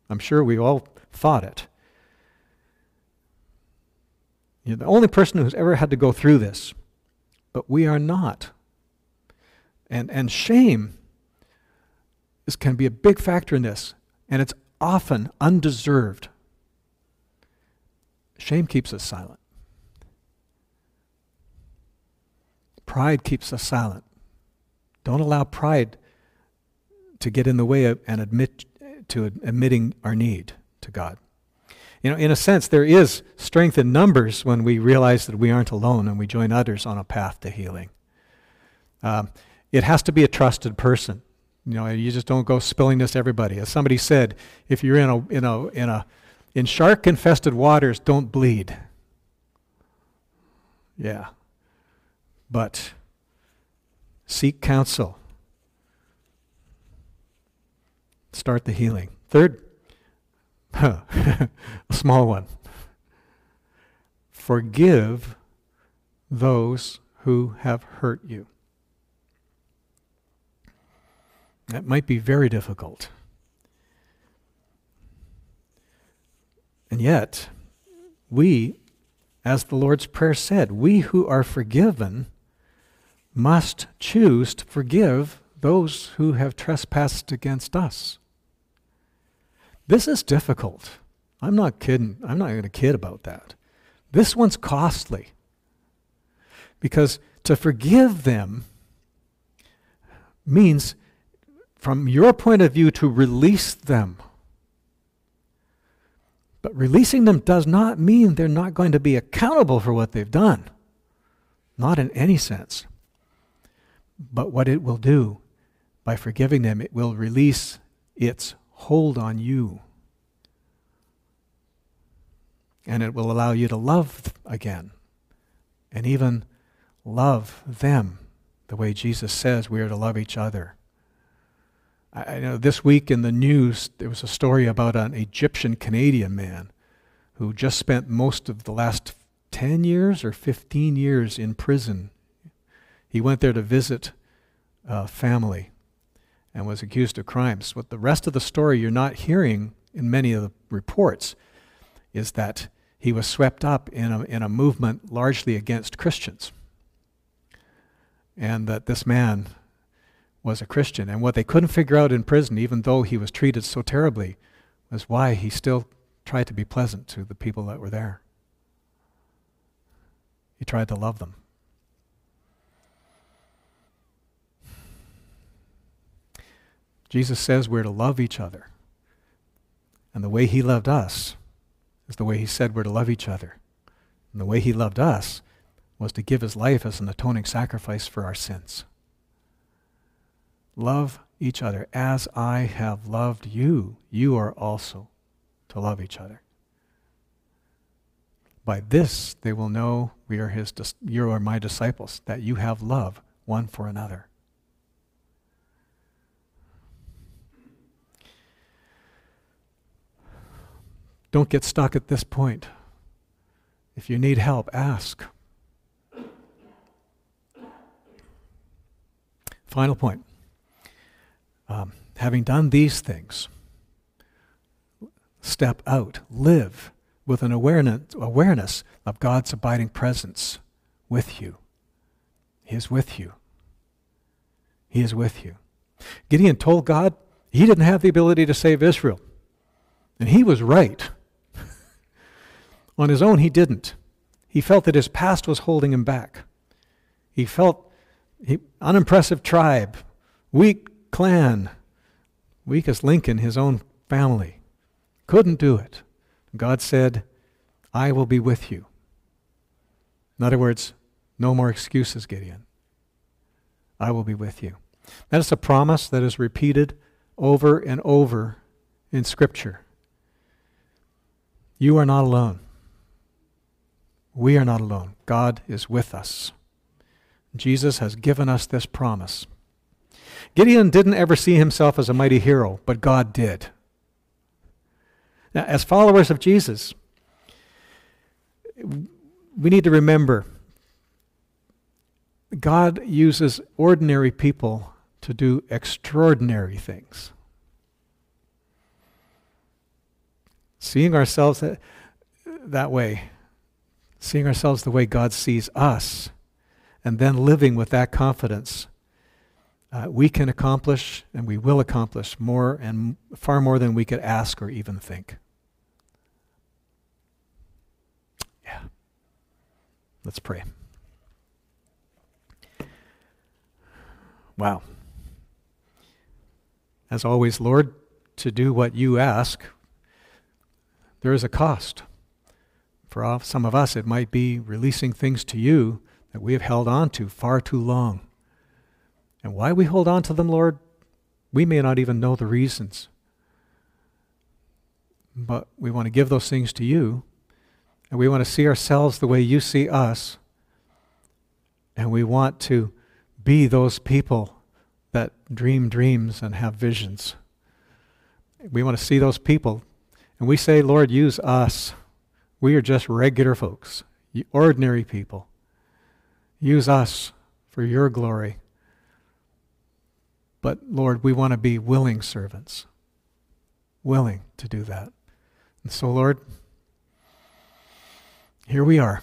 I'm sure we all thought it. You're the only person who's ever had to go through this. But we are not. And, and shame is, can be a big factor in this, and it's often undeserved. Shame keeps us silent. Pride keeps us silent. Don't allow pride to get in the way of, and admit to admitting our need to God. You know, in a sense, there is strength in numbers when we realize that we aren't alone and we join others on a path to healing. Um, it has to be a trusted person. You know, you just don't go spilling this to everybody. As somebody said, if you're in a in a in a in shark infested waters, don't bleed. Yeah. But seek counsel. Start the healing. Third, a small one. Forgive those who have hurt you. That might be very difficult. And yet, we, as the Lord's Prayer said, we who are forgiven must choose to forgive those who have trespassed against us. This is difficult. I'm not kidding. I'm not going to kid about that. This one's costly. Because to forgive them means from your point of view, to release them. But releasing them does not mean they're not going to be accountable for what they've done. Not in any sense. But what it will do, by forgiving them, it will release its hold on you. And it will allow you to love again. And even love them the way Jesus says we are to love each other. I know this week in the news there was a story about an Egyptian Canadian man who just spent most of the last 10 years or 15 years in prison. He went there to visit a family and was accused of crimes. What the rest of the story you're not hearing in many of the reports is that he was swept up in a, in a movement largely against Christians. And that this man was a Christian. And what they couldn't figure out in prison, even though he was treated so terribly, was why he still tried to be pleasant to the people that were there. He tried to love them. Jesus says we're to love each other. And the way he loved us is the way he said we're to love each other. And the way he loved us was to give his life as an atoning sacrifice for our sins. Love each other as I have loved you. You are also to love each other. By this they will know we are his you are my disciples, that you have love one for another. Don't get stuck at this point. If you need help, ask. Final point. Um, having done these things, step out, live with an awareness, awareness of God's abiding presence with you. He is with you. He is with you. Gideon told God he didn't have the ability to save Israel. And he was right. On his own, he didn't. He felt that his past was holding him back. He felt he, unimpressive tribe, weak clan, weak as Lincoln, his own family. Couldn't do it. God said, I will be with you. In other words, no more excuses, Gideon. I will be with you. That is a promise that is repeated over and over in Scripture. You are not alone. We are not alone. God is with us. Jesus has given us this promise. Gideon didn't ever see himself as a mighty hero, but God did. Now, as followers of Jesus, we need to remember God uses ordinary people to do extraordinary things. Seeing ourselves that, way seeing ourselves the way God sees us, and then living with that confidence, uh, we can accomplish and we will accomplish more and far more than we could ask or even think. Yeah. Let's pray. Wow. As always, Lord, to do what you ask, there is a cost. For some of us, it might be releasing things to you that we have held on to far too long. And why we hold on to them, Lord, we may not even know the reasons. But we want to give those things to you, and we want to see ourselves the way you see us, and we want to be those people that dream dreams and have visions. We want to see those people. And we say, Lord, use us. We are just regular folks, ordinary people. Use us for your glory. But Lord, we want to be willing servants, willing to do that. And so, Lord, here we are.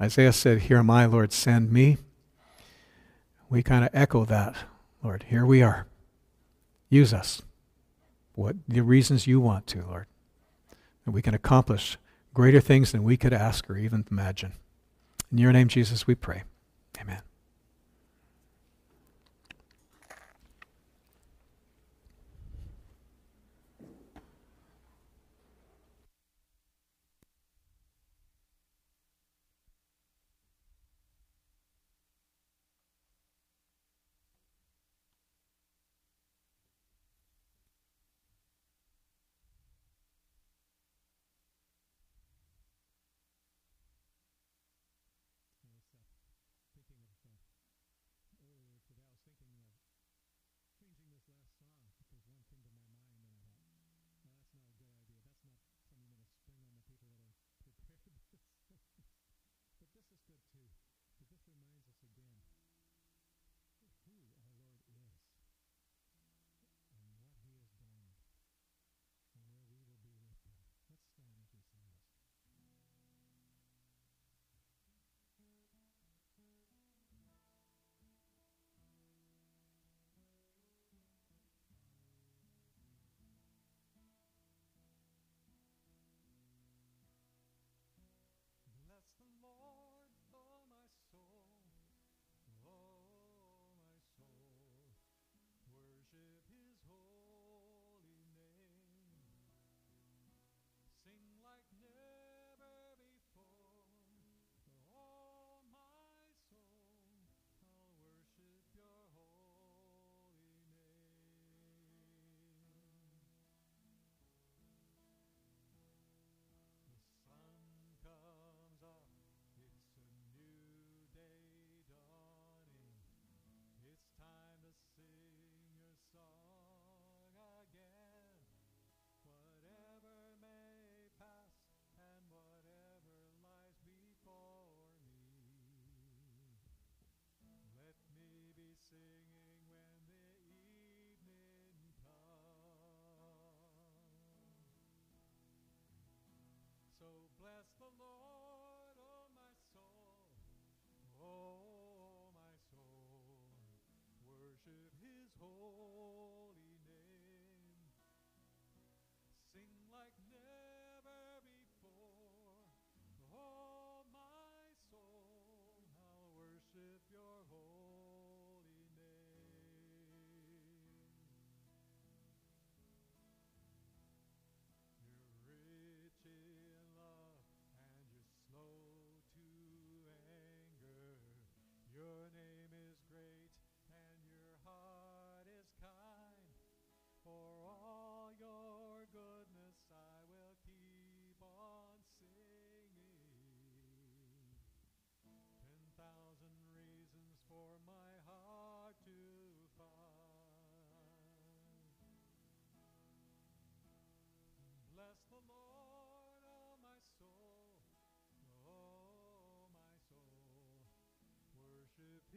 Isaiah said, Here am I, Lord, send me. We kind of echo that, Lord. Here we are. Use us. What the reasons you want to, Lord. We can accomplish greater things than we could ask or even imagine. In your name, Jesus, we pray. Amen.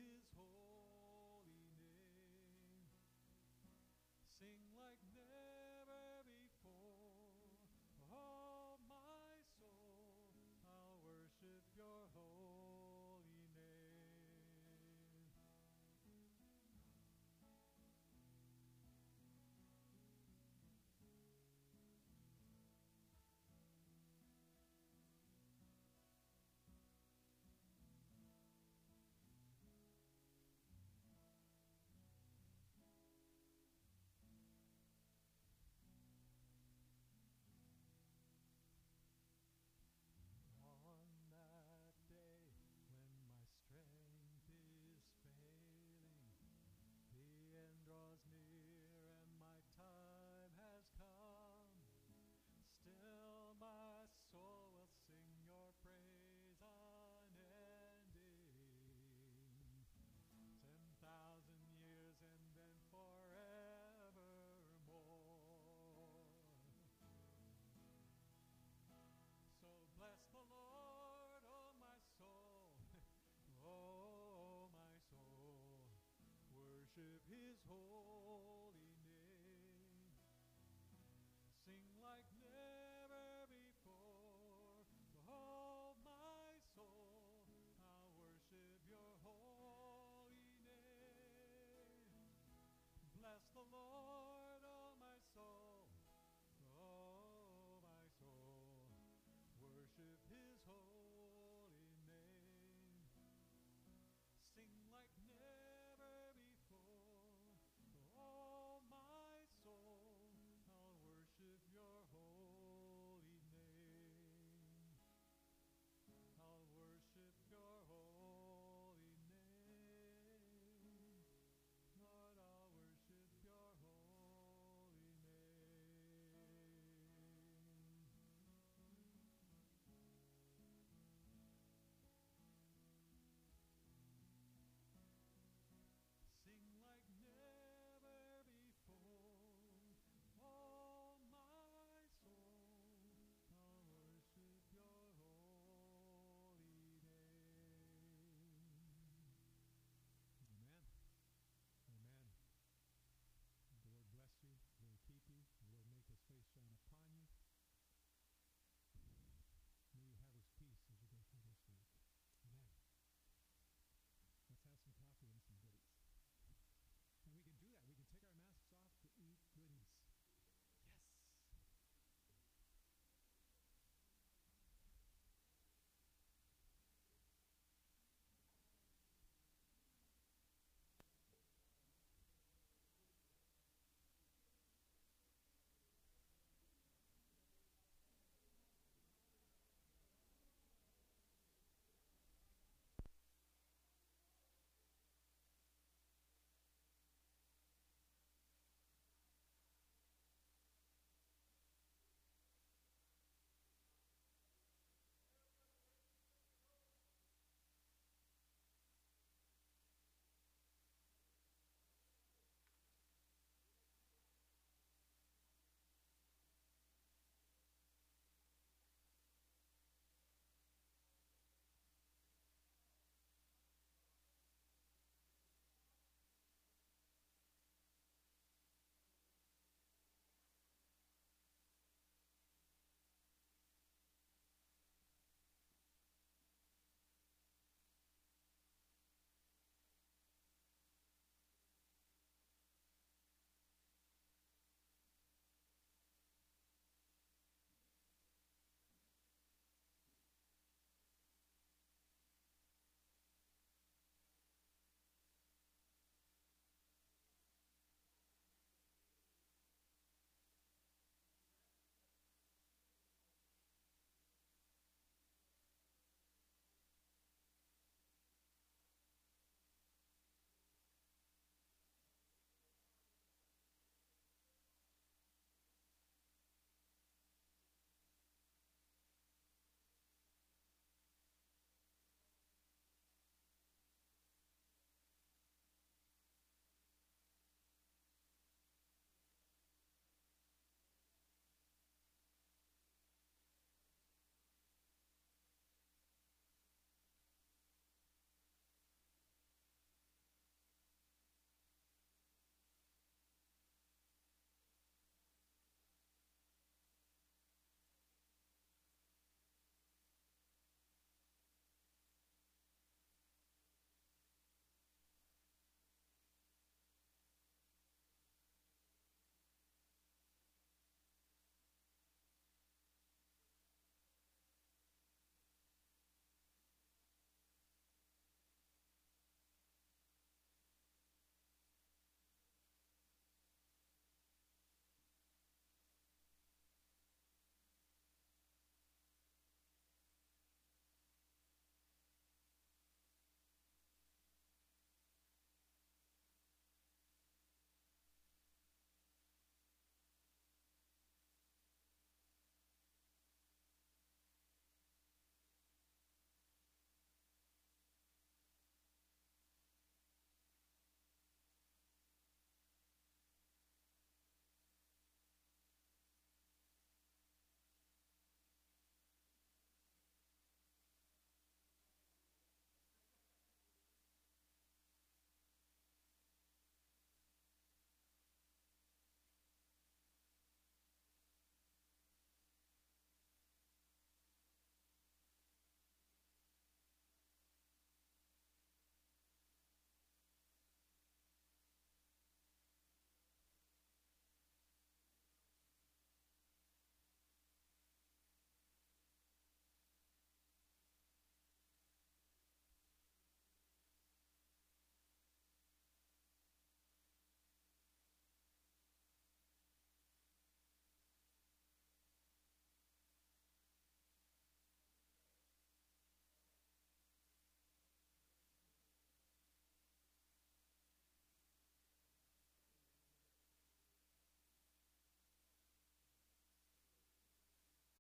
His holy